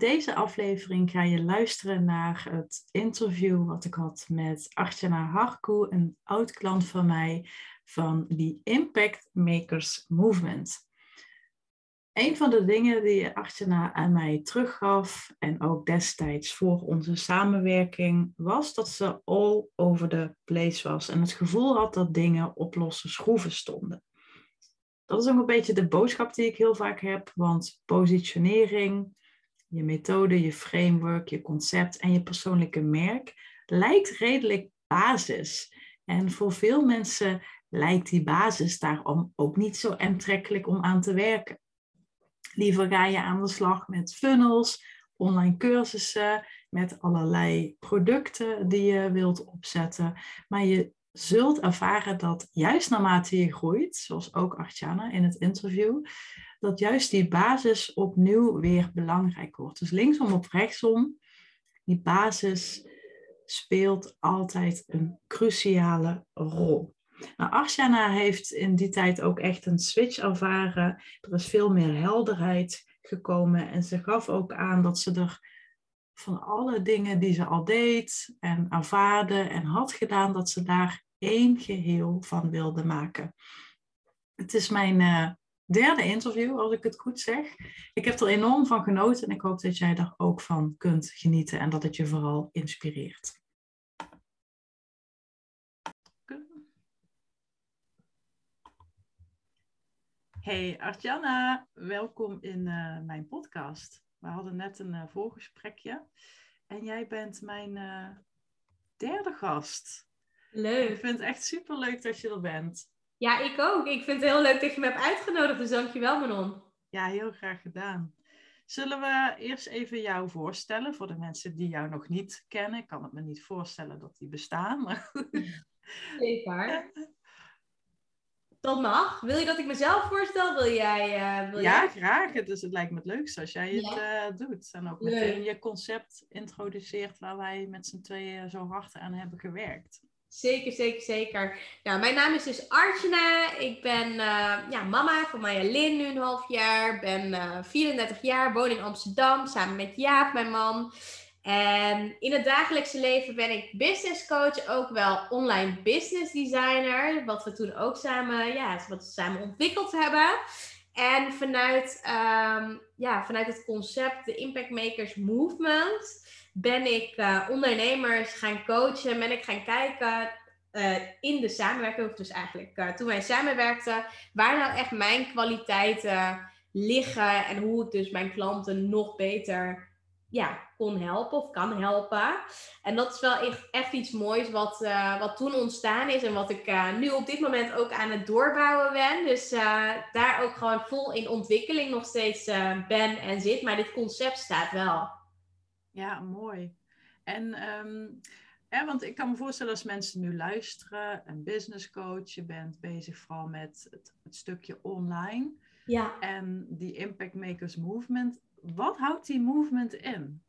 in deze aflevering ga je luisteren naar het interview wat ik had met Artjana Harku, een oud klant van mij van die Impact Makers Movement. Een van de dingen die Artjana aan mij teruggaf, en ook destijds voor onze samenwerking, was dat ze all over the place was en het gevoel had dat dingen op losse schroeven stonden. Dat is ook een beetje de boodschap die ik heel vaak heb, want positionering, je methode, je framework, je concept en je persoonlijke merk lijkt redelijk basis. En voor veel mensen lijkt die basis daarom ook niet zo aantrekkelijk om aan te werken. Liever ga je aan de slag met funnels, online cursussen, met allerlei producten die je wilt opzetten. Maar je zult ervaren dat juist naarmate je groeit, zoals ook Artjana in het interview, dat juist die basis opnieuw weer belangrijk wordt. Dus linksom of rechtsom, die basis speelt altijd een cruciale rol. Nou, heeft in die tijd ook echt een switch ervaren. Er is veel meer helderheid gekomen en ze gaf ook aan dat ze er van alle dingen die ze al deed en ervaarde en had gedaan, dat ze daar één geheel van wilde maken. Het is mijn uh, derde interview, als ik het goed zeg. Ik heb er enorm van genoten en ik hoop dat jij er ook van kunt genieten en dat het je vooral inspireert. Hey Artjana, welkom in uh, mijn podcast. We hadden net een uh, voorgesprekje en jij bent mijn derde gast. Leuk. Ik vind het echt super leuk dat je er bent. Ja, ik ook. Ik vind het heel leuk dat je me hebt uitgenodigd, dus dankjewel Manon. Ja, heel graag gedaan. Zullen we eerst even jou voorstellen voor de mensen die jou nog niet kennen? Ik kan het me niet voorstellen dat die bestaan, maar Zeker. Dat mag. Wil je dat ik mezelf voorstel? Wil jij? Uh, wil ja, jij? graag. Dus het lijkt me het leukste als jij het uh, doet. En ook meteen je concept introduceert waar wij met z'n tweeën zo hard aan hebben gewerkt. Zeker, zeker, zeker. Nou, mijn naam is dus Arjuna. Ik ben uh, ja, mama van Maya Lin nu een half jaar. Ben 34 jaar, woon in Amsterdam samen met Jaap, mijn man. En in het dagelijkse leven ben ik business coach, ook wel online business designer, wat we toen ook samen, ja, wat we samen ontwikkeld hebben. En vanuit, um, ja, vanuit het concept de Impact Makers Movement ben ik uh, ondernemers gaan coachen, ben ik gaan kijken uh, in de samenwerking, dus eigenlijk uh, toen wij samenwerkten, waar nou echt mijn kwaliteiten liggen en hoe ik dus mijn klanten nog beter ja, kon helpen of kan helpen. En dat is wel echt, echt iets moois wat, wat toen ontstaan is en wat ik nu op dit moment ook aan het doorbouwen ben. Dus daar ook gewoon vol in ontwikkeling nog steeds ben en zit. Maar dit concept staat wel. Ja, mooi. En um, ja, want ik kan me voorstellen als mensen nu luisteren, een business coach, je bent bezig vooral met het, het stukje online. Ja. En die Impact Makers Movement wat houdt die movement in?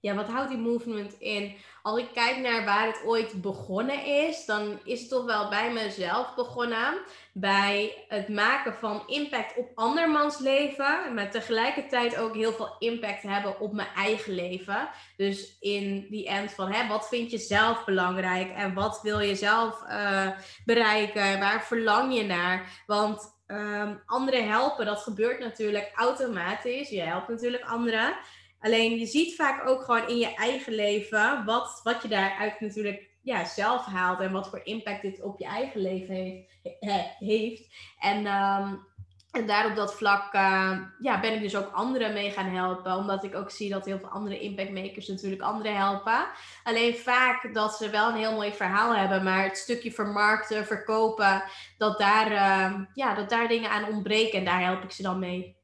Ja, wat houdt die movement in? Als ik kijk naar waar het ooit begonnen is, dan is het toch wel bij mezelf begonnen. Bij het maken van impact op andermans leven, maar tegelijkertijd ook heel veel impact hebben op mijn eigen leven. Dus in die end van hè, wat vind je zelf belangrijk en wat wil je zelf uh, bereiken? Waar verlang je naar? Want um, anderen helpen, dat gebeurt natuurlijk automatisch. Je helpt natuurlijk anderen. Alleen je ziet vaak ook gewoon in je eigen leven wat, wat je daaruit natuurlijk ja, zelf haalt en wat voor impact dit op je eigen leven heeft. heeft. En um, en daar op dat vlak uh, ja, ben ik dus ook anderen mee gaan helpen. Omdat ik ook zie dat heel veel andere impactmakers natuurlijk anderen helpen. Alleen vaak dat ze wel een heel mooi verhaal hebben. Maar het stukje vermarkten, verkopen, dat daar, uh, ja, dat daar dingen aan ontbreken. En daar help ik ze dan mee.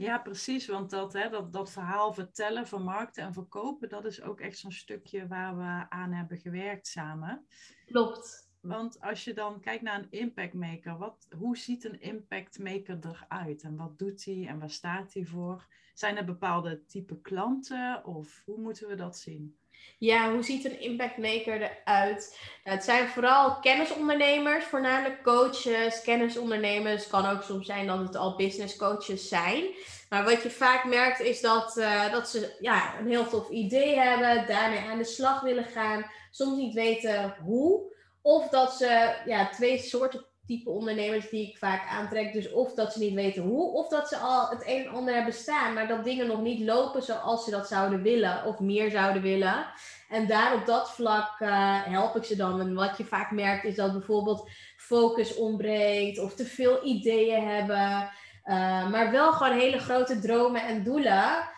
Ja, precies. Want dat, hè, dat, dat verhaal vertellen, vermarkten en verkopen, dat is ook echt zo'n stukje waar we aan hebben gewerkt samen. Klopt. Want als je dan kijkt naar een impact maker, wat, hoe ziet een impact maker eruit? En wat doet hij en waar staat hij voor? Zijn er bepaalde type klanten of hoe moeten we dat zien? Ja, hoe ziet een impact maker eruit? Nou, het zijn vooral kennisondernemers, voornamelijk coaches, kennisondernemers. Kan ook soms zijn dat het al business coaches zijn. Maar wat je vaak merkt is dat, eh, dat ze ja, een heel tof idee hebben, daarmee aan de slag willen gaan, soms niet weten hoe. Of dat ze ja, twee soorten type ondernemers die ik vaak aantrek. Dus of dat ze niet weten hoe, of dat ze al het een en ander hebben staan, maar dat dingen nog niet lopen zoals ze dat zouden willen of meer zouden willen. En daar op dat vlak uh, help ik ze dan. En wat je vaak merkt is dat bijvoorbeeld focus ontbreekt of te veel ideeën hebben, uh, maar wel gewoon hele grote dromen en doelen.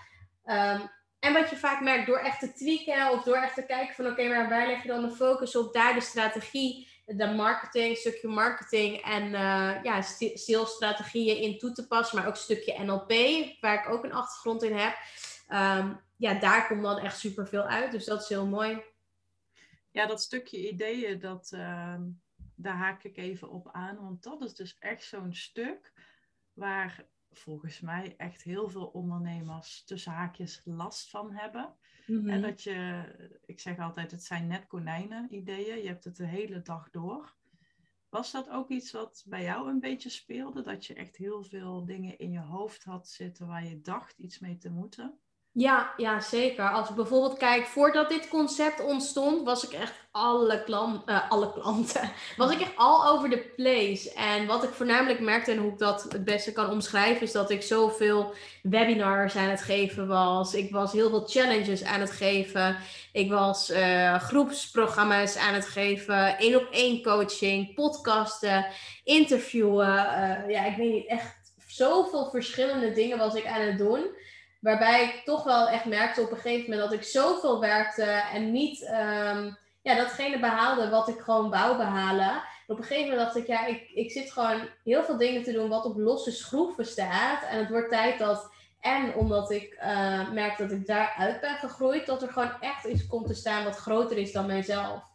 Um, en wat je vaak merkt door echt te tweaken of door echt te kijken van oké, maar waar leg je dan de focus op? Daar de strategie de marketing, stukje marketing en uh, ja, salesstrategieën in toe te passen, maar ook stukje NLP, waar ik ook een achtergrond in heb. Um, ja, daar komt dan echt superveel uit. Dus dat is heel mooi. Ja, dat stukje ideeën, dat, uh, daar haak ik even op aan. Want dat is dus echt zo'n stuk waar volgens mij echt heel veel ondernemers tussen haakjes last van hebben. En mhm. dat je, ik zeg altijd, het zijn net konijnen ideeën. Je hebt het de hele dag door. Was dat ook iets wat bij jou een beetje speelde? Dat je echt heel veel dingen in je hoofd had zitten waar je dacht iets mee te moeten? Ja, ja, zeker. Als ik bijvoorbeeld kijk, voordat dit concept ontstond, was ik echt alle, klant, uh, alle klanten, was ik echt al over de place. En wat ik voornamelijk merkte en hoe ik dat het beste kan omschrijven, is dat ik zoveel webinars aan het geven was. Ik was heel veel challenges aan het geven. Ik was uh, groepsprogramma's aan het geven, één op één coaching, podcasten, interviewen. Uh, ja, ik weet niet, echt zoveel verschillende dingen was ik aan het doen. Waarbij ik toch wel echt merkte op een gegeven moment dat ik zoveel werkte en niet um, ja, datgene behaalde wat ik gewoon wou behalen. op een gegeven moment dacht ik, ja, ik, ik zit gewoon heel veel dingen te doen wat op losse schroeven staat. En het wordt tijd dat, en omdat ik uh, merk dat ik daaruit ben gegroeid, dat er gewoon echt iets komt te staan wat groter is dan mijzelf.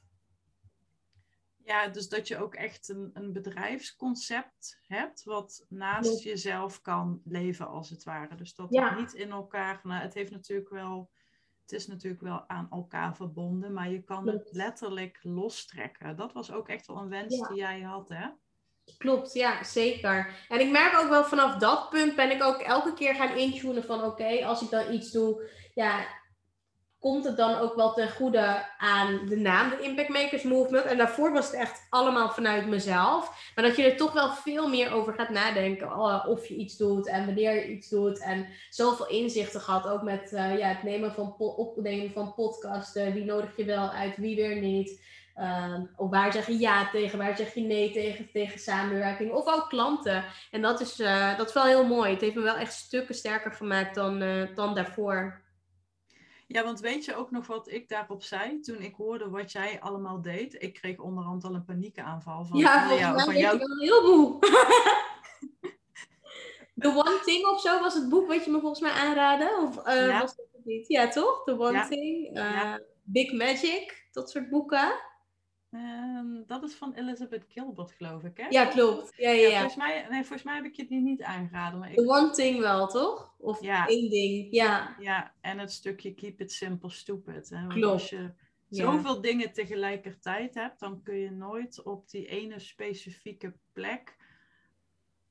Ja, dus dat je ook echt een, een bedrijfsconcept hebt wat naast jezelf kan leven als het ware. Dus dat het niet in elkaar, nou, het heeft natuurlijk wel, het is natuurlijk wel aan elkaar verbonden, maar je kan het letterlijk lostrekken. Dat was ook echt wel een wens die jij had, hè? Klopt, ja, zeker. En ik merk ook wel vanaf dat punt ben ik ook elke keer gaan intunen van oké, als ik dan iets doe, ja, komt het dan ook wel ten goede aan de naam, de Impact Makers Movement. En daarvoor was het echt allemaal vanuit mezelf. Maar dat je er toch wel veel meer over gaat nadenken oh, of je iets doet en wanneer je iets doet. En zoveel inzichten gehad, ook met uh, ja, het nemen van opnemen van podcasten. Wie nodig je wel uit, wie weer niet. Uh, of waar zeg je ja tegen, waar zeg je nee tegen, tegen samenwerking. Of ook klanten. En dat is, uh, dat is wel heel mooi. Het heeft me wel echt stukken sterker gemaakt dan, dan daarvoor. Ja, want weet je ook nog wat ik daarop zei toen ik hoorde wat jij allemaal deed? Ik kreeg onderhand al een paniekaanval van, ja, van jou. Van jou. wel heel moe. The One Thing of zo was het boek wat je me volgens mij aanraadde? Of uh, ja. was dat het niet? Ja, toch? The One Thing. Uh, Big Magic, dat soort boeken. Um, dat is van Elizabeth Gilbert, geloof ik, hè? Ja, klopt. Ja, ja, ja. volgens, mij, nee, volgens mij heb ik je die niet aangeraden. Maar ik... The one thing wel, toch? Of ja. één ding, ja. Ja, en het stukje keep it simple, stupid. Hè? klopt. Als je zoveel dingen tegelijkertijd hebt, dan kun je nooit op die ene specifieke plek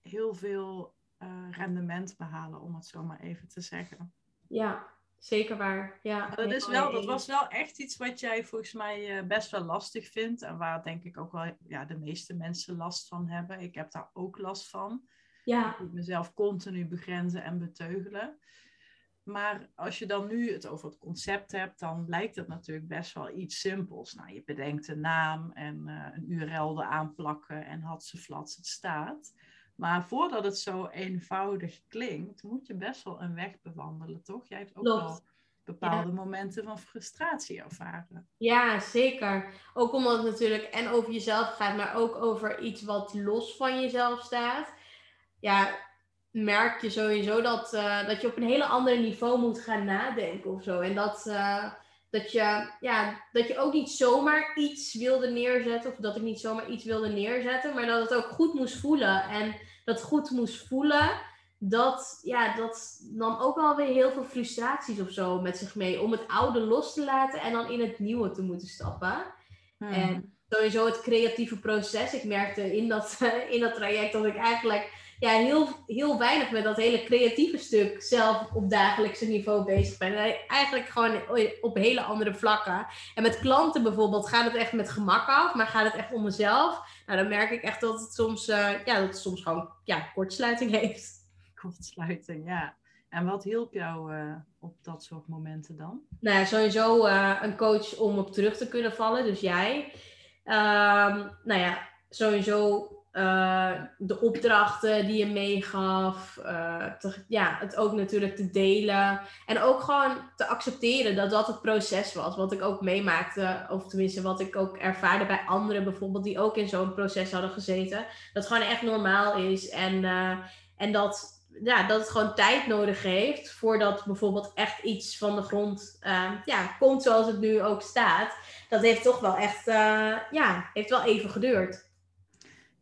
heel veel uh, rendement behalen, om het zo maar even te zeggen. Ja, Zeker waar, ja. Dat, is wel, dat was wel echt iets wat jij volgens mij uh, best wel lastig vindt. En waar denk ik ook wel ja, de meeste mensen last van hebben. Ik heb daar ook last van. Ja. Ik moet mezelf continu begrenzen en beteugelen. Maar als je dan nu het over het concept hebt, dan lijkt het natuurlijk best wel iets simpels. Nou, je bedenkt een naam en uh, een URL eraan plakken en had ze flats het staat. Maar voordat het zo eenvoudig klinkt, moet je best wel een weg bewandelen, toch? Jij hebt ook wel bepaalde momenten van frustratie ervaren. Ja, zeker. Ook omdat het natuurlijk en over jezelf gaat, maar ook over iets wat los van jezelf staat. Ja, merk je sowieso dat, uh, dat je op een hele ander niveau moet gaan nadenken of zo. En dat, uh, dat, je, ja, dat je ook niet zomaar iets wilde neerzetten, of dat ik niet zomaar iets wilde neerzetten, maar dat het ook goed moest voelen. En dat goed moest voelen, dat, ja, dat nam ook wel weer heel veel frustraties of zo met zich mee. Om het oude los te laten en dan in het nieuwe te moeten stappen. Hmm. En sowieso het creatieve proces. Ik merkte in dat, in dat traject dat ik eigenlijk ja, heel, heel weinig met dat hele creatieve stuk zelf op dagelijkse niveau bezig ben. Eigenlijk gewoon op hele andere vlakken. En met klanten bijvoorbeeld gaat het echt met gemak af, maar gaat het echt om mezelf. Nou, dan merk ik echt dat het soms, uh, ja, dat het soms gewoon ja, kortsluiting heeft. Kortsluiting, ja. En wat hielp jou uh, op dat soort momenten dan? Nou, sowieso uh, een coach om op terug te kunnen vallen, dus jij. Um, nou ja, sowieso uh, de opdrachten die je meegaf. Uh, ja, het ook natuurlijk te delen. En ook gewoon te accepteren dat dat het proces was. Wat ik ook meemaakte, of tenminste wat ik ook ervaarde bij anderen bijvoorbeeld, die ook in zo'n proces hadden gezeten. Dat gewoon echt normaal is. En, uh, en dat, ja, dat het gewoon tijd nodig heeft voordat bijvoorbeeld echt iets van de grond ja, komt zoals het nu ook staat. Dat heeft toch wel echt, ja, heeft wel even geduurd.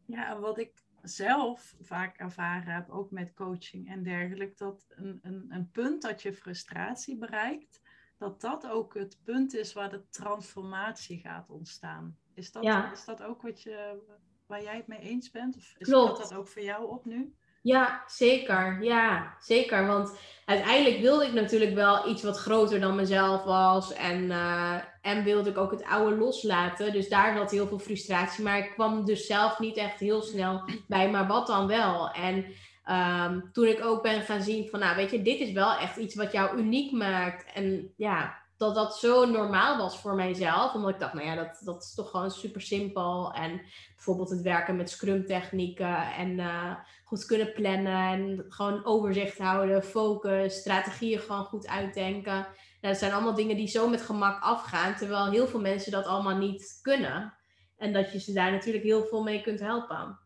Ja, wat ik zelf vaak ervaren heb, ook met coaching en dergelijke, dat een, een, een punt dat je frustratie bereikt, dat dat ook het punt is waar de transformatie gaat ontstaan. Is dat, is dat ook wat je, waar jij het mee eens bent? Of is dat, dat ook voor jou op nu? Ja, zeker. Ja, zeker. Want uiteindelijk wilde ik natuurlijk wel iets wat groter dan mezelf was. En, uh, en wilde ik ook het oude loslaten. Dus daar zat heel veel frustratie. Maar ik kwam dus zelf niet echt heel snel bij. Maar wat dan wel? En um, toen ik ook ben gaan zien van, nou weet je, dit is wel echt iets wat jou uniek maakt. En ja, dat dat zo normaal was voor mijzelf. Omdat ik dacht, nou ja, dat, dat is toch gewoon super simpel. En bijvoorbeeld het werken met scrum technieken en uh, goed kunnen plannen en gewoon overzicht houden, focus, strategieën gewoon goed uitdenken. Nou, dat zijn allemaal dingen die zo met gemak afgaan, terwijl heel veel mensen dat allemaal niet kunnen. En dat je ze daar natuurlijk heel veel mee kunt helpen.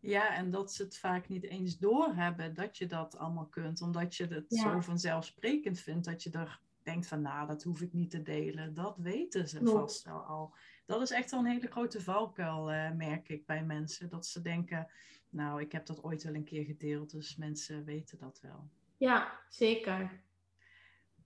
Ja, en dat ze het vaak niet eens doorhebben dat je dat allemaal kunt, omdat je het zo vanzelfsprekend vindt dat je er denkt van, nou, dat hoef ik niet te delen. Dat weten ze vast wel al. Dat is echt wel een hele grote valkuil, uh, merk ik bij mensen. Dat ze denken, nou, ik heb dat ooit wel een keer gedeeld, dus mensen weten dat wel. Ja, zeker.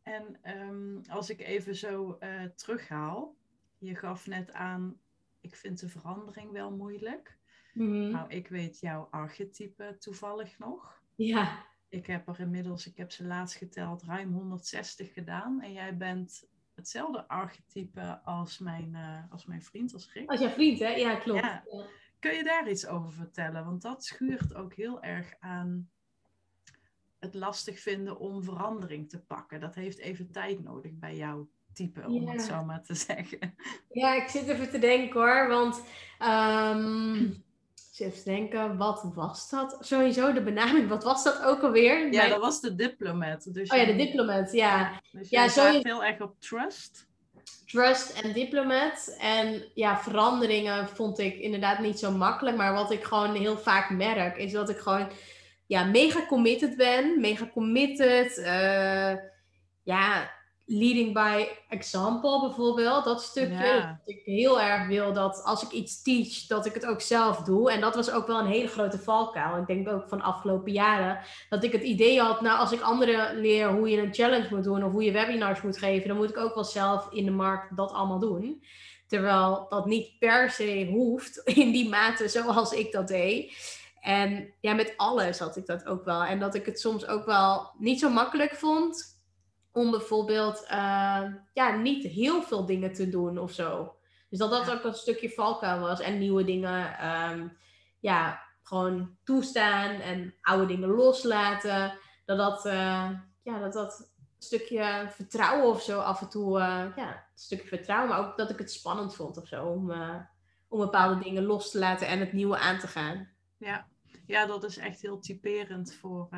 En um, als ik even zo uh, terughaal, je gaf net aan, ik vind de verandering wel moeilijk. Mm Nou, ik weet jouw archetype toevallig nog. Ja. Ik heb er inmiddels, ik heb ze laatst geteld, ruim 160 gedaan. En jij bent hetzelfde archetype als mijn, uh, als mijn vriend, als Rick. Als jouw vriend, hè? Ja, klopt. Ja. Kun je daar iets over vertellen? Want dat schuurt ook heel erg aan het lastig vinden om verandering te pakken. Dat heeft even tijd nodig bij jouw type, om het zo maar te zeggen. Ja, ik zit even te denken hoor. Want um, even denken, wat was dat? Sowieso de benaming, wat was dat ook alweer? Ja, dat was de diplomat. Dus oh ja, de diplomat, ja. Dus ja, zo heel erg op trust. Trust en diplomat. En ja, veranderingen vond ik inderdaad niet zo makkelijk. Maar wat ik gewoon heel vaak merk, is dat ik gewoon ja, mega committed ben. Mega committed. Uh, ja, leading by example bijvoorbeeld, dat stukje. Dat ik heel erg wil dat als ik iets teach, dat ik het ook zelf doe. En dat was ook wel een hele grote valkuil. Ik denk ook van de afgelopen jaren dat ik het idee had, nou als ik anderen leer hoe je een challenge moet doen of hoe je webinars moet geven, dan moet ik ook wel zelf in de markt dat allemaal doen. Terwijl dat niet per se hoeft in die mate zoals ik dat deed. En ja, met alles had ik dat ook wel. En dat ik het soms ook wel niet zo makkelijk vond om bijvoorbeeld uh, ja, niet heel veel dingen te doen of zo. Dus dat dat ook een stukje valkuil was en nieuwe dingen um, ja, gewoon toestaan en oude dingen loslaten. Dat dat, uh, ja, dat dat stukje vertrouwen of zo af en toe, uh, ja, een stukje vertrouwen, maar ook dat ik het spannend vond of zo om, om bepaalde dingen los te laten en het nieuwe aan te gaan. Ja, ja dat is echt heel typerend voor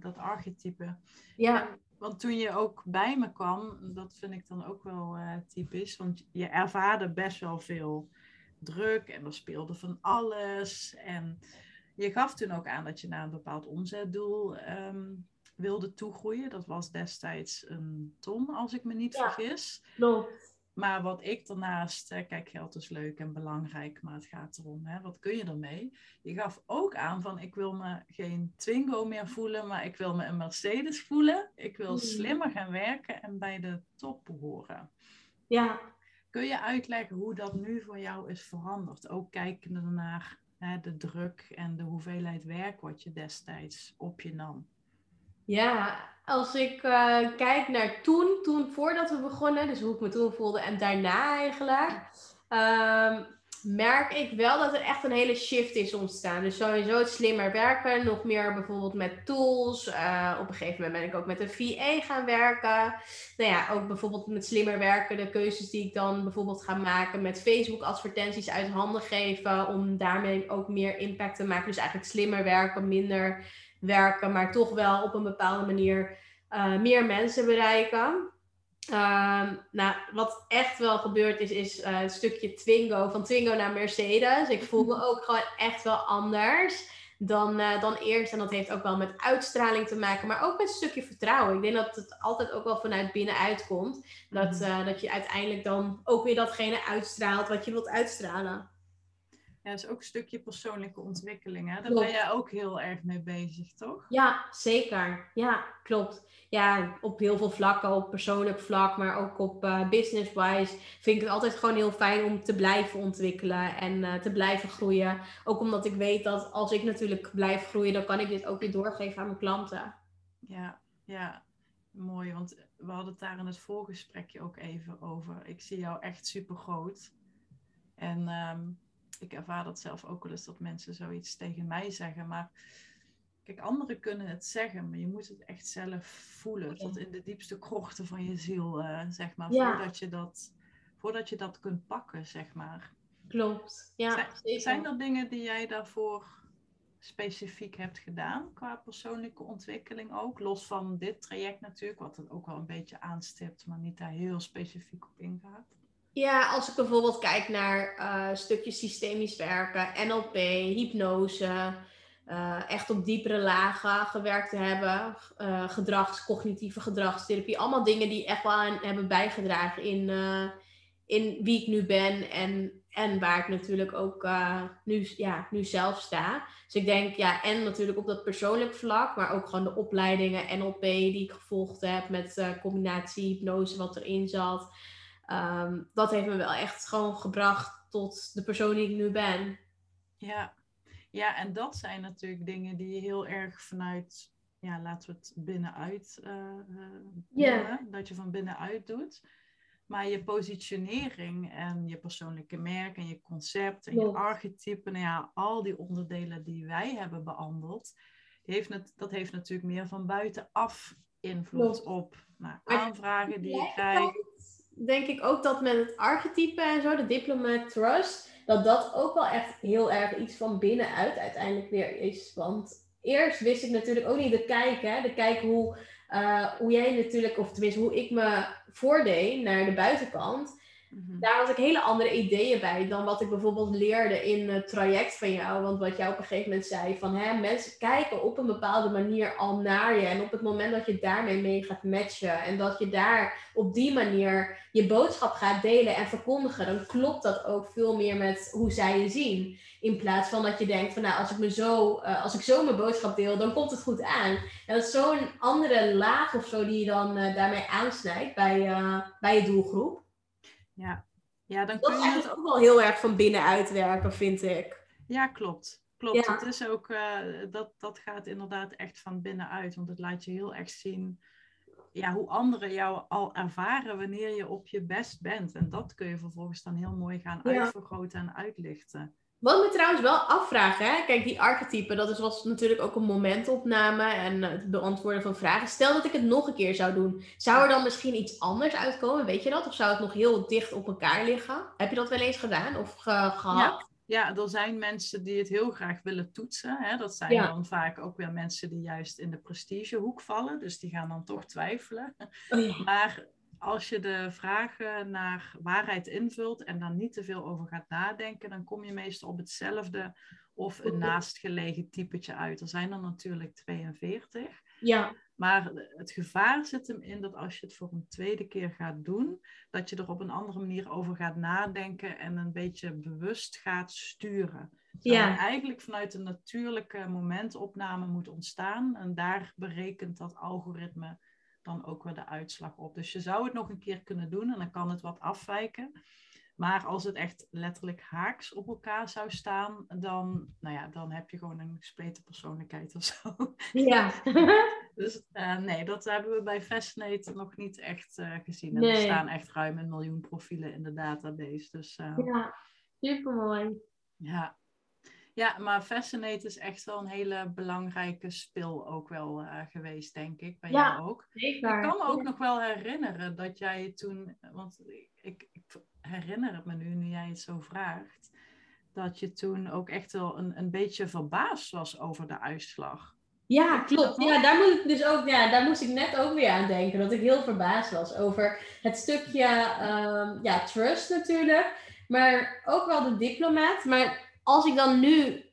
dat archetype. Ja want toen je ook bij me kwam, dat vind ik dan ook wel uh, typisch, want je ervaarde best wel veel druk en er speelde van alles. En je gaf toen ook aan dat je naar een bepaald omzetdoel um, wilde toegroeien. Dat was destijds een ton, als ik me niet ja, vergis. Klopt. Maar wat ik daarnaast, kijk, geld is leuk en belangrijk, maar het gaat erom, hè, wat kun je ermee? Je gaf ook aan van, ik wil me geen Twingo meer voelen, maar ik wil me een Mercedes voelen. Ik wil mm. slimmer gaan werken en bij de top behoren. Ja. Kun je uitleggen hoe dat nu voor jou is veranderd? Ook kijkende naar hè, de druk en de hoeveelheid werk wat je destijds op je nam? Ja, als ik uh, kijk naar toen, toen voordat we begonnen, dus hoe ik me toen voelde en daarna eigenlijk, um, merk ik wel dat er echt een hele shift is ontstaan. Dus sowieso het slimmer werken, nog meer bijvoorbeeld met tools. Uh, op een gegeven moment ben ik ook met een VA gaan werken. Nou ja, ook bijvoorbeeld met slimmer werken, de keuzes die ik dan bijvoorbeeld ga maken met Facebook advertenties uit handen geven, om daarmee ook meer impact te maken. Dus eigenlijk slimmer werken, minder werken, maar toch wel op een bepaalde manier uh, meer mensen bereiken. Ehm, nou, wat echt wel gebeurd is, is uh, het stukje Twingo, van Twingo naar Mercedes. Ik voel me ook gewoon echt wel anders dan, uh, dan eerst. En dat heeft ook wel met uitstraling te maken, maar ook met een stukje vertrouwen. Ik denk dat het altijd ook wel vanuit binnenuit komt. Dat, uh, dat je uiteindelijk dan ook weer datgene uitstraalt wat je wilt uitstralen. Ja, dat is ook een stukje persoonlijke ontwikkeling. Hè? Daar klopt. ben jij ook heel erg mee bezig, toch? Ja, zeker. Ja, klopt. Ja, op heel veel vlakken, op persoonlijk vlak, maar ook op uh, business-wise, vind ik het altijd gewoon heel fijn om te blijven ontwikkelen en uh, te blijven groeien. Ook omdat ik weet dat als ik natuurlijk blijf groeien, dan kan ik dit ook weer doorgeven aan mijn klanten. Ja, ja. Mooi, want we hadden het daar in het voorgesprekje ook even over. Ik zie jou echt super groot. En um, ik ervaar dat zelf ook wel eens dat mensen zoiets tegen mij zeggen. Maar kijk, anderen kunnen het zeggen, maar je moet het echt zelf voelen. Okay. Tot in de diepste krochten van je ziel, uh, zeg maar. Ja. Voordat, je dat, voordat je dat kunt pakken, zeg maar. Klopt. Ja, zijn, zeker. zijn er dingen die jij daarvoor specifiek hebt gedaan qua persoonlijke ontwikkeling ook? Los van dit traject natuurlijk, wat het ook wel een beetje aanstipt, maar niet daar heel specifiek op ingaat. Ja, als ik bijvoorbeeld kijk naar uh, stukjes systemisch werken, NLP, hypnose, uh, echt op diepere lagen gewerkt te hebben, uh, cognitieve gedragstherapie, allemaal dingen die echt wel aan hebben bijgedragen in, in wie ik nu ben en, en waar ik natuurlijk ook nu, ja, nu zelf sta. Dus ik denk, ja, en natuurlijk op dat persoonlijk vlak, maar ook gewoon de opleidingen NLP die ik gevolgd heb met combinatie hypnose wat erin zat. Um, dat heeft me wel echt gewoon gebracht tot de persoon die ik nu ben. Ja. ja, en dat zijn natuurlijk dingen die je heel erg vanuit, ja, laten we het binnenuit uh, uh, yeah. dat je van binnenuit doet. Maar je positionering en je persoonlijke merk en je concept en je archetypen, nou ja, al die onderdelen die wij hebben behandeld, heeft het, dat heeft natuurlijk meer van buitenaf invloed op nou, aanvragen die je krijgt denk ik ook dat met het archetype en zo, de diplomat trust, dat dat ook wel echt heel erg iets van binnenuit uiteindelijk weer is. Want eerst wist ik natuurlijk ook niet de kijk, hè, de kijk hoe, uh, hoe jij natuurlijk, of tenminste hoe ik me voordeed naar de buitenkant. Mhm. Daar had ik hele andere ideeën bij dan wat ik bijvoorbeeld leerde in het traject van jou. Want wat jij op een gegeven moment zei, van hè, mensen kijken op een bepaalde manier al naar je. En op het moment dat je daarmee mee gaat matchen en dat je daar op die manier je boodschap gaat delen en verkondigen, dan klopt dat ook veel meer met hoe zij je zien. In plaats van dat je denkt van nou, als ik, me zo, uh, als ik zo mijn boodschap deel, dan komt het goed aan. En dat is zo'n andere laag of zo die je dan uh, daarmee aansnijdt bij, uh, bij je doelgroep. Ja, ja dan kun je het ook wel heel erg van binnenuit werken, vind ik. Ja, klopt. Klopt. Ja. Het is ook, uh, dat, dat gaat inderdaad echt van binnenuit. Want het laat je heel erg zien ja, hoe anderen jou al ervaren wanneer je op je best bent. En dat kun je vervolgens dan heel mooi gaan ja. uitvergroten en uitlichten. Wat me trouwens wel afvragen, hè? kijk, die archetypen, dat is, was natuurlijk ook een momentopname en het beantwoorden van vragen. Stel dat ik het nog een keer zou doen, zou er dan misschien iets anders uitkomen, weet je dat? Of zou het nog heel dicht op elkaar liggen? Heb je dat wel eens gedaan of ge gehad? Ja. Ja, er zijn mensen die het heel graag willen toetsen. Hè? Dat zijn ja. dan vaak ook weer mensen die juist in de prestigehoek vallen. Dus die gaan dan toch twijfelen. Oh ja. Maar als je de vragen naar waarheid invult en dan niet te veel over gaat nadenken, dan kom je meestal op hetzelfde of een naastgelegen typetje uit. Er zijn er natuurlijk 42. Ja. Maar het gevaar zit hem in dat als je het voor een tweede keer gaat doen, dat je er op een andere manier over gaat nadenken en een beetje bewust gaat sturen. Ja. eigenlijk vanuit een natuurlijke momentopname moet ontstaan. En daar berekent dat algoritme dan ook weer de uitslag op. Dus je zou het nog een keer kunnen doen en dan kan het wat afwijken. Maar als het echt letterlijk haaks op elkaar zou staan, dan, nou ja, dan heb je gewoon een gespleten persoonlijkheid of zo. Ja. dus uh, nee, dat hebben we bij Fascinate nog niet echt uh, gezien. En er staan echt ruim een miljoen profielen in de database. Dus, uh, ja, supermooi. Ja. Ja, maar Fascinate is echt wel een hele belangrijke spil ook wel uh, geweest, denk ik. Bij ja, jou ook. Zeker. Ik kan me ook nog wel herinneren dat jij toen, want ik, ik herinner het me nu, nu jij het zo vraagt, dat je toen ook echt wel een, een beetje verbaasd was over de uitslag. Ja, klopt. Ja, daar moet ik dus ook, ja, daar moest ik net ook weer aan denken. Dat ik heel verbaasd was over het stukje um, ja, trust natuurlijk. Maar ook wel de diplomaat. Maar als ik dan nu,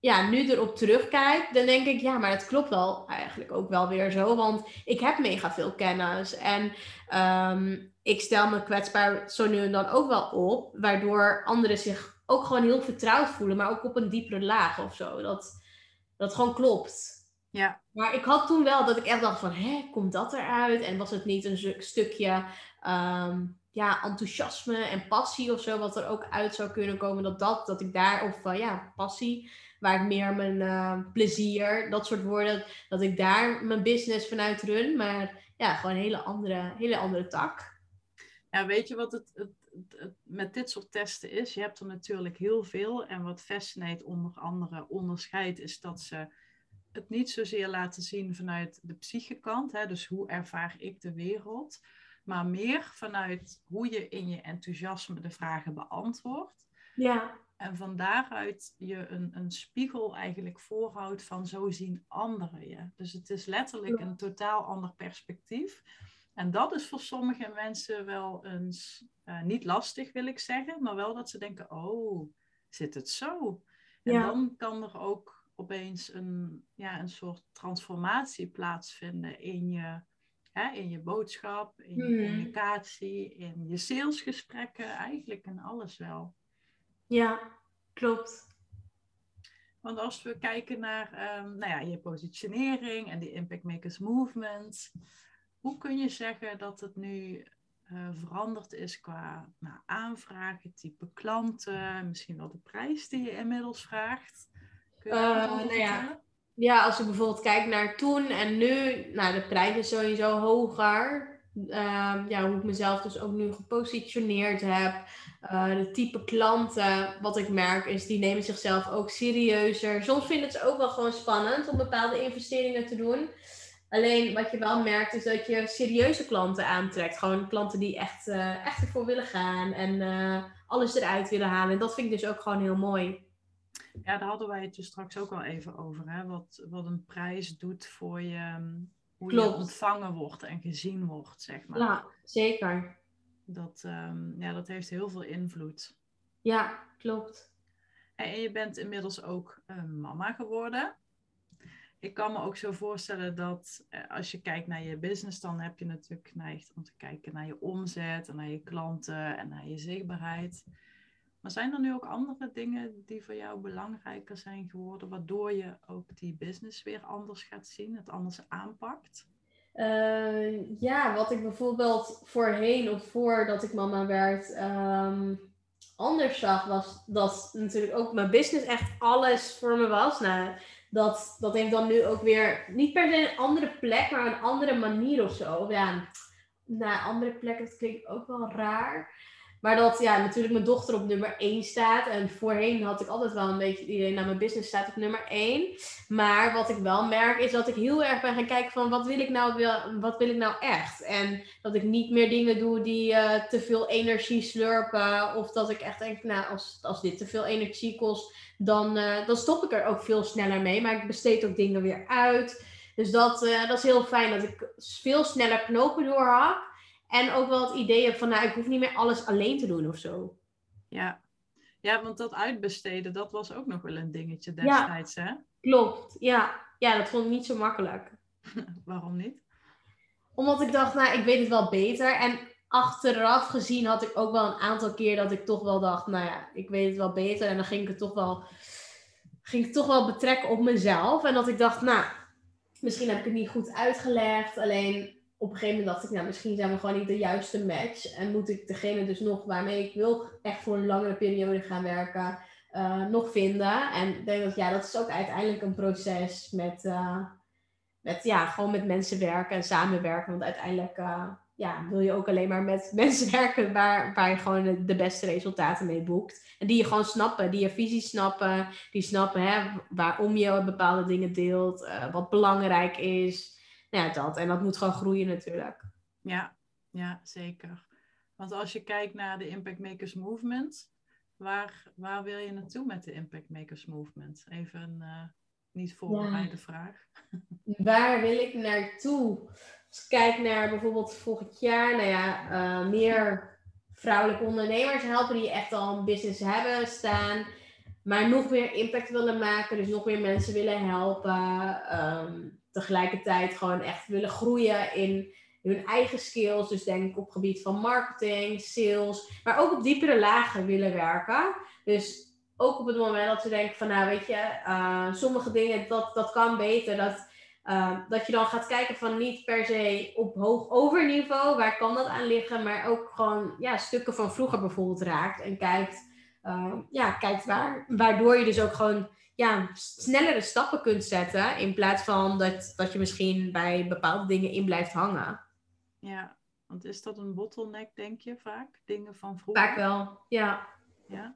ja, nu erop terugkijk, dan denk ik, ja, maar het klopt wel eigenlijk ook wel weer zo. Want ik heb mega veel kennis. En um, ik stel me kwetsbaar zo nu en dan ook wel op. Waardoor anderen zich ook gewoon heel vertrouwd voelen. Maar ook op een diepere laag of zo. Dat, dat gewoon klopt. Ja. Maar ik had toen wel dat ik echt dacht van, hé, komt dat eruit? En was het niet een stukje um, ja, enthousiasme en passie of zo, wat er ook uit zou kunnen komen, dat dat, dat ik daar, of uh, ja, passie, waar ik meer mijn uh, plezier, dat soort woorden, dat ik daar mijn business vanuit run, maar ja, gewoon een hele andere, hele andere tak. Ja, weet je wat het, het, het, met dit soort testen is? Je hebt er natuurlijk heel veel en wat Fascinate onder andere onderscheidt, is dat ze het niet zozeer laten zien vanuit de psychekant, hè, dus hoe ervaar ik de wereld, maar meer vanuit hoe je in je enthousiasme de vragen beantwoordt. Ja. En van daaruit je een, een spiegel eigenlijk voorhoudt van zo zien anderen je. Dus het is letterlijk een totaal ander perspectief. En dat is voor sommige mensen wel eens uh, niet lastig, wil ik zeggen, maar wel dat ze denken: oh, zit het zo? En ja. dan kan er ook opeens een, ja, een soort transformatie plaatsvinden in je Hè, in je boodschap, in je Hmm. communicatie, in je salesgesprekken, eigenlijk in alles wel. Ja, klopt. Want als we kijken naar ehm, nou ja, je positionering en die Impact Makers Movement, hoe kun je zeggen dat het nu uh, veranderd is qua nou, aanvragen, type klanten, misschien wel de prijs die je inmiddels vraagt? Kun je uh, nou ja. Ja, als ik bijvoorbeeld kijk naar toen en nu, nou, de prijs is sowieso hoger. Um, ja, hoe ik mezelf dus ook nu gepositioneerd heb. Uh, de type klanten, wat ik merk, is die nemen zichzelf ook serieuzer. Soms vinden ze ook wel gewoon spannend om bepaalde investeringen te doen. Alleen wat je wel merkt is dat je serieuze klanten aantrekt. Gewoon klanten die echt, uh, echt ervoor willen gaan en uh, alles eruit willen halen. En dat vind ik dus ook gewoon heel mooi. Ja, daar hadden wij het dus straks ook al even over. Hè? Wat, wat een prijs doet voor je, hoe Klopt. je ontvangen wordt en gezien wordt, zeg maar. Ja, zeker. Dat, um, ja, dat heeft heel veel invloed. Ja, klopt. En je bent inmiddels ook uh, mama geworden. Ik kan me ook zo voorstellen dat uh, als je kijkt naar je business, dan heb je natuurlijk geneigd om te kijken naar je omzet en naar je klanten en naar je zichtbaarheid. Maar zijn er nu ook andere dingen die voor jou belangrijker zijn geworden, waardoor je ook die business weer anders gaat zien, het anders aanpakt? Uh, ja, wat ik bijvoorbeeld voorheen of voordat ik mama werd um, anders zag, was dat natuurlijk ook mijn business echt alles voor me was. Nou, dat, dat heeft dan nu ook weer niet per se een andere plek, maar een andere manier of zo. Ja, naar andere plekken, dat klinkt ook wel raar. Maar dat ja, natuurlijk mijn dochter op nummer 1 staat. En voorheen had ik altijd wel een beetje het idee, nou mijn business staat op nummer 1. Maar wat ik wel merk is dat ik heel erg ben gaan kijken van wat wil ik nou, wat wil ik nou echt? En dat ik niet meer dingen doe die uh, te veel energie slurpen. Of dat ik echt denk, nou als, als dit te veel energie kost, dan, uh, dan stop ik er ook veel sneller mee. Maar ik besteed ook dingen weer uit. Dus dat, uh, dat is heel fijn dat ik veel sneller knopen doorhak. En ook wel het idee heb van, nou, ik hoef niet meer alles alleen te doen of zo. Ja. ja, want dat uitbesteden, dat was ook nog wel een dingetje destijds, ja, hè? Klopt, ja. Ja, dat vond ik niet zo makkelijk. Waarom niet? Omdat ik dacht, nou, ik weet het wel beter. En achteraf gezien had ik ook wel een aantal keer dat ik toch wel dacht, nou ja, ik weet het wel beter. En dan ging ik het toch wel, ging ik toch wel betrekken op mezelf. En dat ik dacht, nou, misschien heb ik het niet goed uitgelegd. Alleen op een gegeven moment dacht ik, nou, misschien zijn we gewoon niet de juiste match. En moet ik degene dus nog waarmee ik wil echt voor een langere periode gaan werken, uh, nog vinden. En ik denk dat ja, dat is ook uiteindelijk een proces met, uh, met ja, gewoon met mensen werken en samenwerken. Want uiteindelijk uh, ja, wil je ook alleen maar met mensen werken waar, waar je gewoon de beste resultaten mee boekt. En die je gewoon snappen, die je visie snappen, die snappen hè, waarom je bepaalde dingen deelt, wat belangrijk is. Nou ja, dat. En dat moet gewoon groeien natuurlijk. Ja, ja, zeker. Want als je kijkt naar de Impact Makers Movement, waar, waar wil je naartoe met de Impact Makers Movement? Even een uh, niet voorbereide ja. vraag. Waar wil ik naartoe? Als ik kijk naar bijvoorbeeld volgend jaar, nou ja, uh, meer vrouwelijke ondernemers helpen die echt al een business hebben staan, maar nog meer impact willen maken, dus nog meer mensen willen helpen. Um, tegelijkertijd gewoon echt willen groeien in hun eigen skills. Dus denk op gebied van marketing, sales, maar ook op diepere lagen willen werken. Dus ook op het moment dat ze denken van, nou weet je, uh, sommige dingen, dat, dat kan beter. Dat, uh, dat je dan gaat kijken van niet per se op hoog overniveau, waar kan dat aan liggen, maar ook gewoon ja, stukken van vroeger bijvoorbeeld raakt. En kijkt, uh, ja, kijkt waar, waardoor je dus ook gewoon ja, snellere stappen kunt zetten. In plaats van dat, dat je misschien bij bepaalde dingen in blijft hangen. Ja, want is dat een bottleneck, denk je vaak? Dingen van vroeger? Vaak wel, ja. Ja.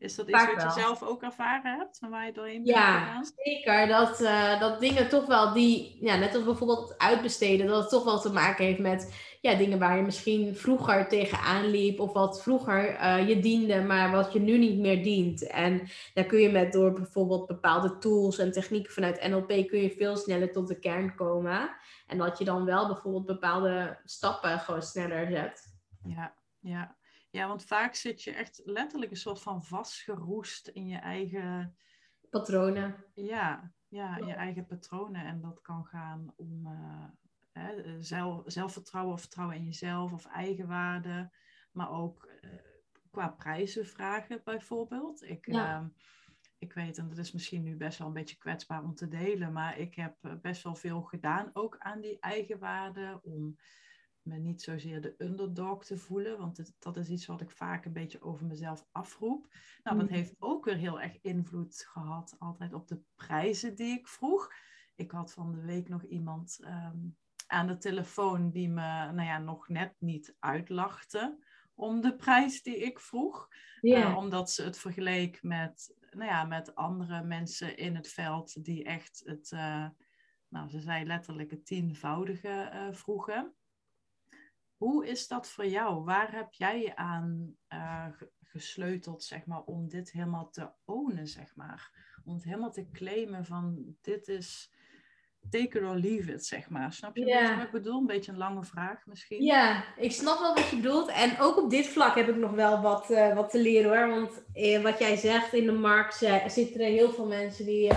Is dat iets wat je zelf ook ervaren hebt, waar je doorheen bent ja, gegaan? zeker. Dat, uh, dat dingen toch wel die, ja, net als bijvoorbeeld uitbesteden, dat het toch wel te maken heeft met ja, dingen waar je misschien vroeger tegenaan liep of wat vroeger uh, je diende, maar wat je nu niet meer dient. En daar kun je met door bijvoorbeeld bepaalde tools en technieken vanuit NLP kun je veel sneller tot de kern komen. En dat je dan wel bijvoorbeeld bepaalde stappen gewoon sneller zet. Ja, ja. Ja, want vaak zit je echt letterlijk een soort van vastgeroest in je eigen... Patronen. Ja, ja, je eigen patronen. En dat kan gaan om uh, hè, zelf, zelfvertrouwen of vertrouwen in jezelf of eigenwaarde. Maar ook uh, qua prijzen vragen bijvoorbeeld. Ik, ja. uh, ik weet, en dat is misschien nu best wel een beetje kwetsbaar om te delen, maar ik heb eh, best wel veel gedaan ook aan die eigenwaarde. Om me niet zozeer de underdog te voelen, want het, dat is iets wat ik vaak een beetje over mezelf afroep. Nou, dat mm. heeft ook weer heel erg invloed gehad altijd op de prijzen die ik vroeg. Ik had van de week nog iemand um, aan de telefoon die me nou ja, nog net niet uitlachte om de prijs die ik vroeg. Yeah. Uh, omdat ze het vergeleek met, nou ja, met andere mensen in het veld die echt het, uh, nou ze zei letterlijk het tienvoudige uh, vroegen. Hoe is dat voor jou? Waar heb jij je aan uh, gesleuteld, zeg maar, om dit helemaal te ownen, zeg maar? Om het helemaal te claimen van dit is take it or leave it, zeg maar. Snap je yeah. wat ik bedoel? Een beetje een lange vraag misschien. Ja, ik snap wel wat je bedoelt. En ook op dit vlak heb ik nog wel wat, uh, wat te leren hoor. Want uh, wat jij zegt, in de markt uh, zitten er heel veel mensen die,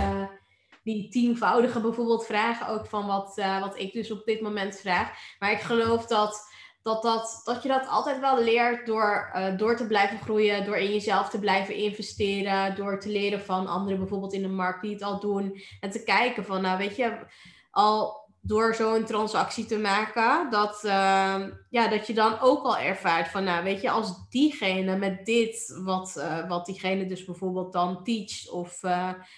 die tienvoudige bijvoorbeeld vragen. Ook van wat, wat ik dus op dit moment vraag. Maar ik geloof dat dat, dat, dat je dat altijd wel leert door, uh, door te blijven groeien, door in jezelf te blijven investeren, door te leren van anderen bijvoorbeeld in de markt die het al doen. En te kijken van, nou weet je, al door zo'n transactie te maken, dat, uh, ja, dat je dan ook al ervaart van, nou weet je, als diegene met dit, wat, uh, wat diegene dus bijvoorbeeld dan teacht of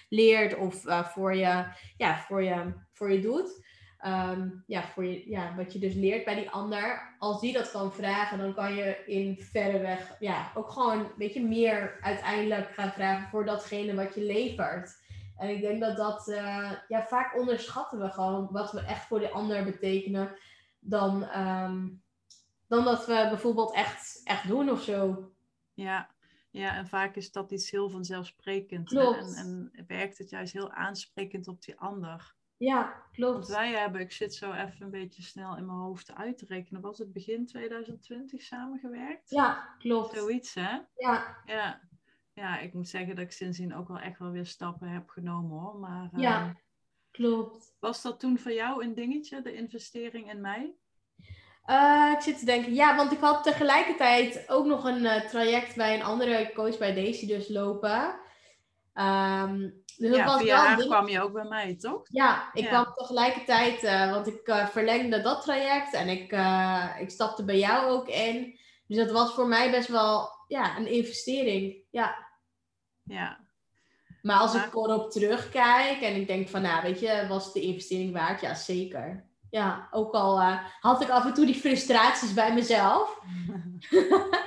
leert of voor, je, ja, voor, je, voor je doet um, ja, voor je, ja, wat je dus leert bij die ander. Als die dat kan vragen, dan kan je in verreweg ja, ook gewoon een beetje meer uiteindelijk gaan vragen voor datgene wat je levert. En ik denk dat dat, uh, ja, vaak onderschatten we gewoon wat we echt voor de ander betekenen. Dan, um, dan dat we bijvoorbeeld echt, echt doen of zo. Ja. Ja, en vaak is dat iets heel vanzelfsprekend. En, en werkt het juist heel aansprekend op die ander. Ja, klopt. Want wij hebben, ik zit zo even een beetje snel in mijn hoofd uit te rekenen. Was het begin 2020 samengewerkt? Ja, klopt. Zoiets, hè? Ja. Ja. Ja, ik moet zeggen dat ik sindsdien ook wel echt wel weer stappen heb genomen hoor. Maar, ja, um, klopt. Was dat toen voor jou een dingetje, de investering in mij? Uh, ik zit te denken, ja, want ik had tegelijkertijd ook nog een uh, traject bij een andere coach bij Daisy dus lopen. Um, Dus ja, was via wel haar ding- kwam je ook bij mij, toch? Ja, ik Ja. kwam tegelijkertijd, eh, want ik eh, verlengde dat traject en ik, eh, ik stapte bij jou ook in. Dus dat was voor mij best wel ja, een investering. Ja. Ja, Maar als Maar- ik erop terugkijk en ik denk van, nou weet je, was de investering waard? Ja, zeker. Ja, ook al had ik af en toe die frustraties bij mezelf.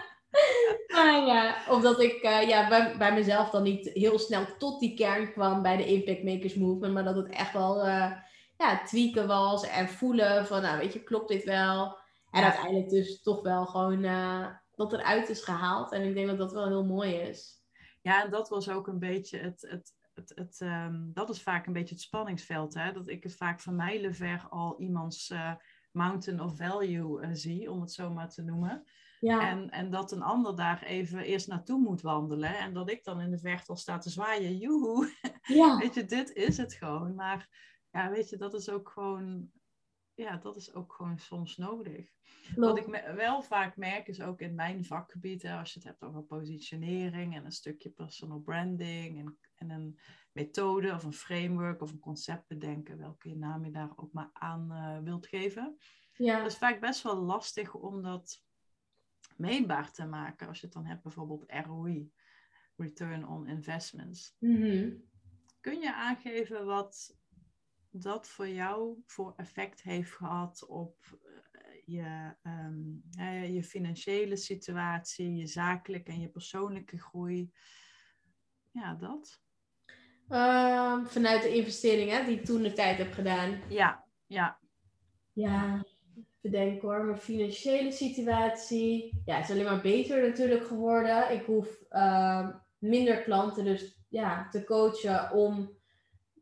Maar ja, omdat ik eh, ja, bij, bij mezelf dan niet heel snel tot die kern kwam bij de Impact Makers Movement. Maar dat het echt wel eh, ja, tweaken was en voelen van, nou weet je, klopt dit wel? En Ja. uiteindelijk dus toch wel gewoon eh, dat eruit is gehaald. En ik denk dat dat wel heel mooi is. Ja, en dat was ook een beetje het. het, het, het ehm, dat is vaak een beetje het spanningsveld. Hè? Dat ik het vaak van mijlenver al iemands mountain of value zie, om het zo maar te noemen. Ja, En, en dat een ander daar even eerst naartoe moet wandelen. En dat ik dan in de verte al sta te zwaaien. Joehoe, ja. weet je, dit is het gewoon. Maar ja, weet je, dat is ook gewoon. Ja, dat is ook gewoon soms nodig. Wat ik me- wel vaak merk is ook in mijn vakgebied, hè, als je het hebt over positionering en een stukje personal branding en, en een methode of een framework of een concept bedenken, welke naam je daar ook maar aan eh, wilt geven. Ja, Dat is vaak best wel lastig om dat meetbaar te maken. Als je het dan hebt bijvoorbeeld ROI, Return on Investments. Mhm. Kun je aangeven wat dat voor jou voor effect heeft gehad op eh, je, ehm, je financiële situatie, je zakelijke en je persoonlijke groei? Ja, dat. Ehm, vanuit de investering hè, die ik toen de tijd heb gedaan. Ja, ja, Ja, bedenk hoor. Mijn financiële situatie. Ja, is alleen maar beter natuurlijk geworden. Ik hoef ehm, minder klanten dus ja, te coachen om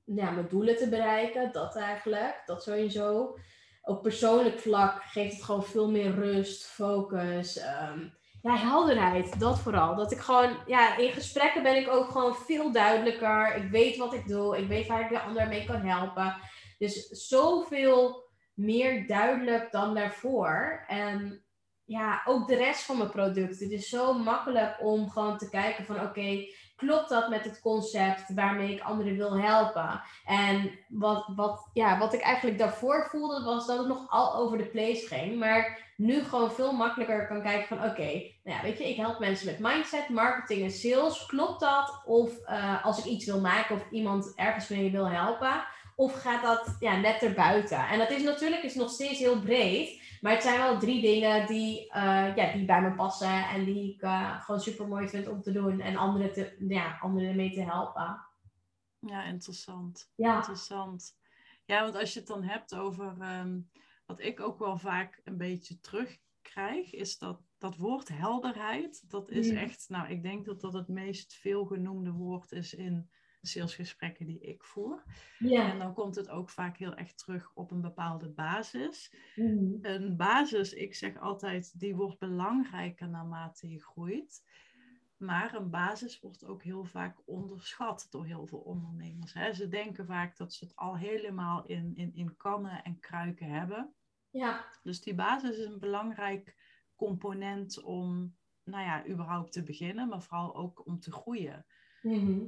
ja, mijn doelen te bereiken. Dat eigenlijk. Dat sowieso. Op persoonlijk vlak geeft het gewoon veel meer rust, focus. ehm, ja, helderheid. Dat vooral. Dat ik gewoon, ja, in gesprekken ben ik ook gewoon veel duidelijker. Ik weet wat ik doe. Ik weet waar ik de ander mee kan helpen. Dus zoveel meer duidelijk dan daarvoor. En ja, ook de rest van mijn producten. Het is zo makkelijk om gewoon te kijken van oké, klopt dat met het concept waarmee ik anderen wil helpen? En wat, wat, ja, wat ik eigenlijk daarvoor voelde was dat het nog al over de place ging. Maar nu gewoon veel makkelijker kan kijken van oké, nou ja, weet je, ik help mensen met mindset, marketing en sales. Klopt dat? Of eh, als ik iets wil maken of iemand ergens mee wil helpen. Of gaat dat ja, net erbuiten? En dat is natuurlijk is nog steeds heel breed. Maar het zijn wel drie dingen die, eh, ja, die bij me passen. En die ik eh, gewoon super mooi vind om te doen. En anderen, te, ja, anderen mee te helpen. ja, interessant. Ja, Interessant. Ja, want als je het dan hebt over ehm, wat ik ook wel vaak een beetje terugkrijg, is dat dat woord helderheid. Dat is Mm. echt, nou, ik denk dat dat het meest veelgenoemde woord is in salesgesprekken die ik voer. ja. En dan komt het ook vaak heel erg terug op een bepaalde basis. Mhm. Een basis, ik zeg altijd, die wordt belangrijker naarmate je groeit. Maar een basis wordt ook heel vaak onderschat door heel veel ondernemers. Hè. Ze denken vaak dat ze het al helemaal in, in, in kannen en kruiken hebben. ja. Dus die basis is een belangrijk component om, nou ja, überhaupt te beginnen, maar vooral ook om te groeien. Mhm.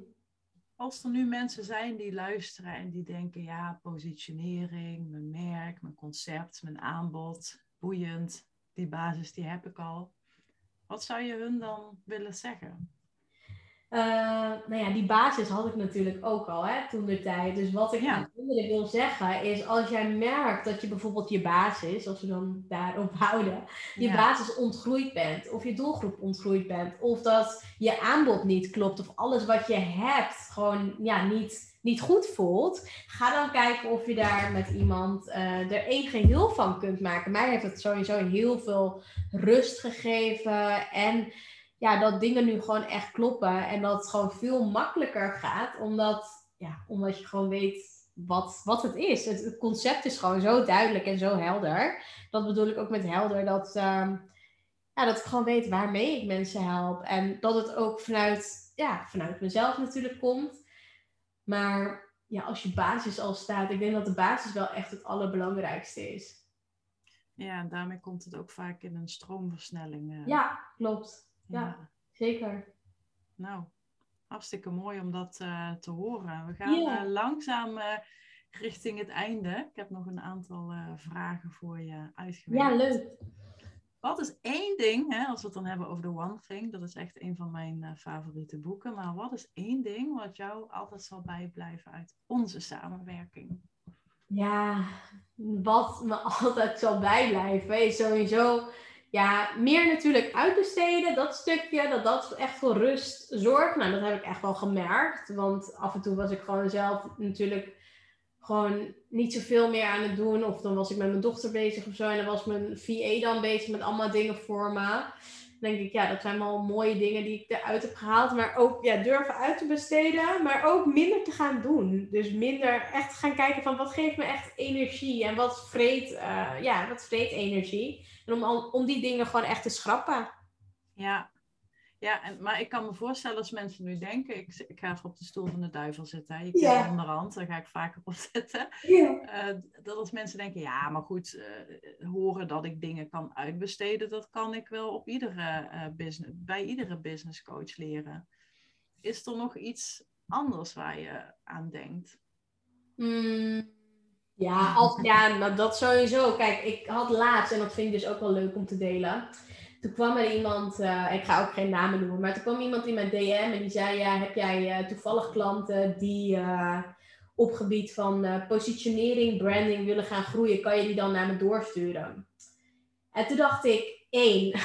Als er nu mensen zijn die luisteren en die denken, ja, positionering, mijn merk, mijn concept, mijn aanbod, boeiend, die basis die heb ik al. Wat zou je hun dan willen zeggen? Eh, nou ja, die basis had ik natuurlijk ook al, hè, toen de tijd. Dus wat ik Ja. wil zeggen is, als jij merkt dat je bijvoorbeeld je basis, als we dan daarop houden, je Ja. basis ontgroeid bent, of je doelgroep ontgroeid bent, of dat je aanbod niet klopt, of alles wat je hebt gewoon ja, niet, niet goed voelt, ga dan kijken of je daar met iemand eh, er één geheel van kunt maken. Mij heeft het sowieso heel veel rust gegeven en ja, dat dingen nu gewoon echt kloppen en dat het gewoon veel makkelijker gaat, omdat, ja, omdat je gewoon weet wat, wat het is. Het, het concept is gewoon zo duidelijk en zo helder. Dat bedoel ik ook met helder, dat, ehm, ja, dat ik gewoon weet waarmee ik mensen help. En dat het ook vanuit, ja, vanuit mezelf natuurlijk komt. Maar ja, als je basis al staat, ik denk dat de basis wel echt het allerbelangrijkste is. Ja, en daarmee komt het ook vaak in een stroomversnelling. eh. Ja, klopt. Ja. Zeker. Nou, hartstikke mooi om dat uh, te horen. We gaan yeah. langzaam richting het einde. Ik heb nog een aantal vragen voor je uitgewerkt. Ja, leuk. Wat is één ding, hè, als we het dan hebben over de One Thing, dat is echt een van mijn favoriete boeken, maar wat is één ding wat jou altijd zal bijblijven uit onze samenwerking? Ja, wat me altijd zal bijblijven is sowieso ja, meer natuurlijk uitbesteden. Dat stukje, dat dat echt voor rust zorgt. Nou, dat heb ik echt wel gemerkt. Want af en toe was ik gewoon zelf natuurlijk gewoon niet zoveel meer aan het doen. Of dan was ik met mijn dochter bezig of zo. En dan was mijn VA dan bezig met allemaal dingen voor me denk ik, ja, dat zijn wel mooie dingen die ik eruit heb gehaald. Maar ook ja, durven uit te besteden, maar ook minder te gaan doen. Dus minder echt gaan kijken van wat geeft me echt energie en wat vreet, uh, ja, wat vreet energie. En om, om die dingen gewoon echt te schrappen. Ja, ja, en, maar ik kan me voorstellen als mensen nu denken, ik, ik ga even op de stoel van de duivel zitten. Je kent ja. onderhand, daar ga ik vaker op zitten. Uh, dat als mensen denken, ja, maar goed, uh, horen dat ik dingen kan uitbesteden, dat kan ik wel op iedere, uh, business, bij iedere business coach leren. Is er nog iets anders waar je aan denkt? Mm, ja, als, ja nou, dat sowieso. Kijk, ik had laatst, en dat vind ik dus ook wel leuk om te delen toen kwam er iemand, uh, ik ga ook geen namen noemen, maar toen kwam iemand in mijn DM en die zei: ja, Heb jij uh, toevallig klanten die uh, op gebied van positionering, branding willen gaan groeien? Kan je die dan naar me doorsturen? En toen dacht ik: één,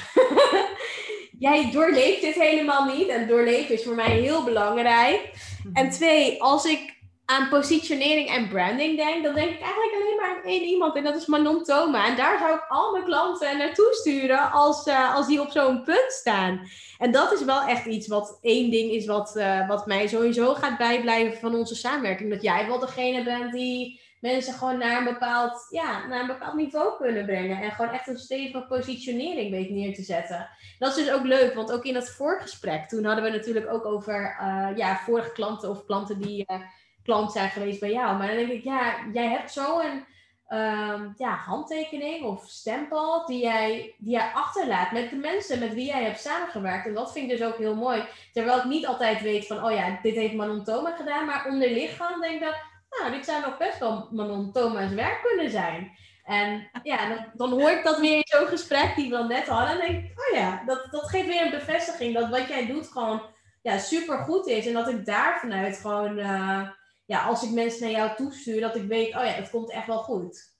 jij doorleeft dit helemaal niet. En doorleven is voor mij heel belangrijk. En twee, als ik aan positionering en branding denk, dan denk ik eigenlijk alleen maar aan één iemand. En dat is Manon Thoma. En daar zou ik al mijn klanten naartoe sturen als, uh, als die op zo'n punt staan. En dat is wel echt iets wat één ding is wat, uh, wat mij sowieso gaat bijblijven van onze samenwerking. Dat jij wel degene bent die mensen gewoon naar een bepaald, ja, naar een bepaald niveau kunnen brengen. En gewoon echt een stevige positionering weet neer te zetten. Dat is dus ook leuk, want ook in dat voorgesprek, toen hadden we natuurlijk ook over uh, ja, vorige klanten of klanten die klant zijn geweest bij jou. Maar dan denk ik, ja, jij hebt zo'n um, ja, handtekening of stempel die jij, die jij achterlaat met de mensen met wie jij hebt samengewerkt. En dat vind ik dus ook heel mooi. Terwijl ik niet altijd weet van, oh ja, dit heeft Manon Thoma gedaan. Maar onder lichaam denk ik dat, nou, dit zou nog best wel Manon Thoma's werk kunnen zijn. En ja, dan, hoor ik dat weer in zo'n gesprek die we dan net hadden. En denk ik, oh ja, dat, dat geeft weer een bevestiging dat wat jij doet gewoon ja, super goed is. En dat ik daar vanuit gewoon... Uh, ja, als ik mensen naar jou toestuur, dat ik weet, oh ja, het komt echt wel goed.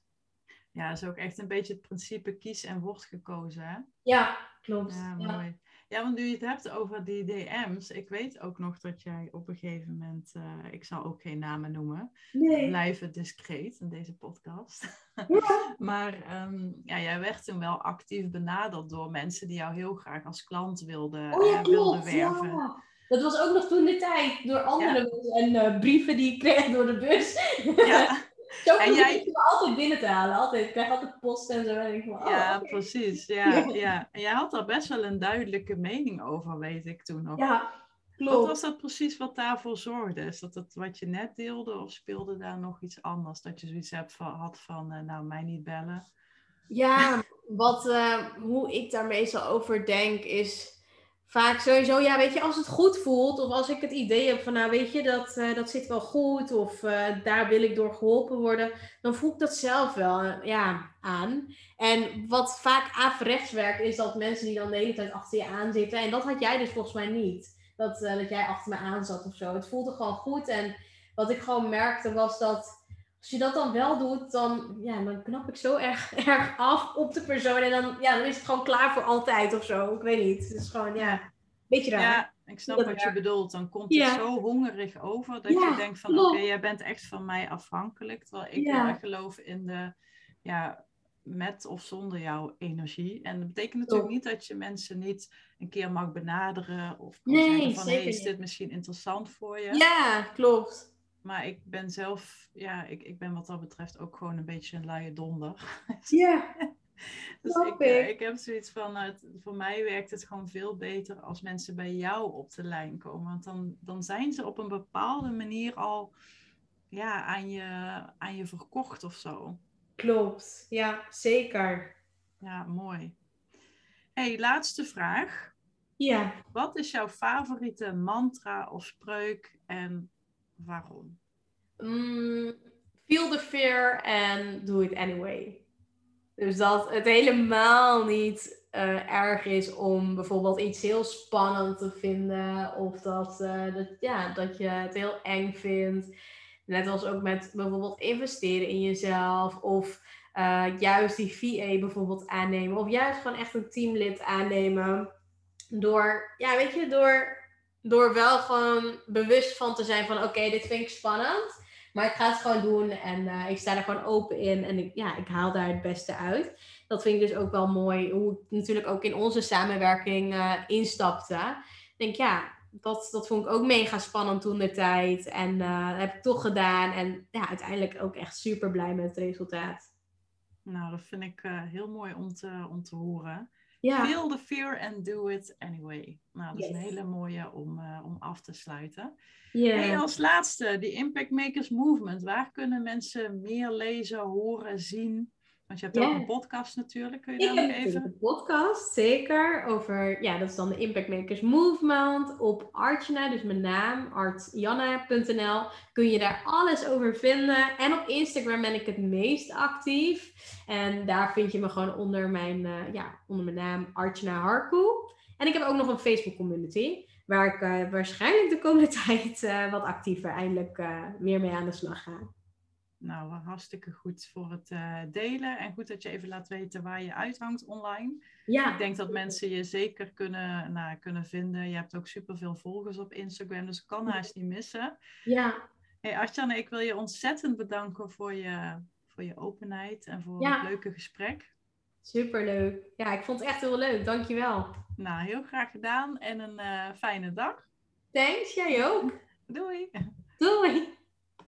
Ja, dat is ook echt een beetje het principe kies en wordt gekozen, hè? Ja, klopt. Ja, mooi. Ja, want nu je het hebt over die DM's, ik weet ook nog dat jij op een gegeven moment, uh, ik zal ook geen namen noemen, nee. blijven discreet in deze podcast. Ja. maar um, ja, jij werd toen wel actief benaderd door mensen die jou heel graag als klant wilden, oh, ja, uh, wilden werven. Ja. Dat was ook nog toen de tijd, door andere mensen en uh, brieven die ik kreeg door de bus. Ja. Zo en jij... me altijd binnen te halen. Altijd. Ik krijg altijd post en zo. En ik van, oh, ja, precies. Ja, ja. En jij had daar best wel een duidelijke mening over, weet ik toen nog. Ja, klopt. Wat was dat precies wat daarvoor zorgde? Is dat het wat je net deelde of speelde daar nog iets anders? Dat je zoiets hebt van, had van, uh, nou, mij niet bellen? Ja, wat, uh, hoe ik daar meestal over denk is vaak sowieso, ja, weet je, als het goed voelt, of als ik het idee heb van, nou, weet je, dat, uh, dat zit wel goed, of uh, daar wil ik door geholpen worden, dan voel ik dat zelf wel uh, ja, aan. En wat vaak averechts werkt, is dat mensen die dan de hele tijd achter je aan zitten, en dat had jij dus volgens mij niet, dat, dat jij achter me aan zat of zo. Het voelde gewoon goed, en wat ik gewoon merkte was dat als je dat dan wel doet, dan, ja, dan knap ik zo erg, erg af op de persoon. En dan, ja, dan is het gewoon klaar voor altijd of zo. Ik weet niet. Het is gewoon, ja, een beetje raar. Ja, ik snap wat je bedoelt. Dan komt het zo hongerig over dat je denkt van, oké, jij bent echt van mij afhankelijk. Terwijl ik ja. geloof in de, ja, met of zonder jouw energie. En dat betekent natuurlijk niet dat je mensen niet een keer mag benaderen. Of nee, zeggen van, hey, is dit misschien interessant voor je? Ja, klopt. Maar ik ben zelf, ja, ik, ik ben wat dat betreft ook gewoon een beetje een luie donder. Ja. dus ik, ik. ik, heb zoiets van, het, voor mij werkt het gewoon veel beter als mensen bij jou op de lijn komen. Want dan, dan zijn ze op een bepaalde manier al ja, aan, je, aan je verkocht of zo. Klopt, ja, zeker. Ja, mooi. hey, laatste vraag. Ja. Wat is jouw favoriete mantra of spreuk en waarom? Mm, feel the fear and do it anyway. Dus dat het helemaal niet uh, erg is om bijvoorbeeld iets heel spannend te vinden. Of dat, uh, dat, ja, dat je het heel eng vindt. Net als ook met bijvoorbeeld investeren in jezelf. Of uh, juist die VA bijvoorbeeld aannemen. Of juist gewoon echt een teamlid aannemen. Door, ja, weet je, door, door wel gewoon bewust van te zijn van oké, dit vind ik spannend. Maar ik ga het gewoon doen en uh, ik sta er gewoon open in. En ik, ja, ik haal daar het beste uit. Dat vind ik dus ook wel mooi. Hoe ik natuurlijk ook in onze samenwerking uh, instapte. Ik denk ja, dat, dat vond ik ook mega spannend toen de tijd. En uh, dat heb ik toch gedaan. En ja, uiteindelijk ook echt super blij met het resultaat. Nou, dat vind ik heel mooi om te, om te horen. Ja. Feel the fear and do it anyway. Nou, dat is een hele mooie om, uh, om af te sluiten. Yeah. Hey, als laatste, die Impact Makers Movement. Waar kunnen mensen meer lezen, horen, zien? Want je hebt ook een podcast natuurlijk. Kun je daar nog even... een podcast, zeker. Over, ja, dat is dan de Impact Makers Movement. Op Artjana, dus mijn naam, artjanna.nl. Kun je daar alles over vinden. En op Instagram ben ik het meest actief. En daar vind je me gewoon onder mijn, uh, ja, onder mijn naam Artjana Harku. En ik heb ook nog een Facebook community. Waar ik uh, waarschijnlijk de komende tijd uh, wat actiever eindelijk meer mee aan de slag ga. Nou, hartstikke goed voor het uh, delen. En goed dat je even laat weten waar je uithangt online. Ja. Ik denk dat mensen je zeker kunnen, nou, kunnen vinden. Je hebt ook superveel volgers op Instagram, dus kan haast niet missen. Ja. Hey Artjane, ik wil je ontzettend bedanken voor je, voor je openheid en voor het leuke gesprek. Superleuk. Ja, ik vond het echt heel leuk. Dankjewel. Nou, heel graag gedaan en een uh, fijne dag. Thanks, jij ook. Doei. Doei.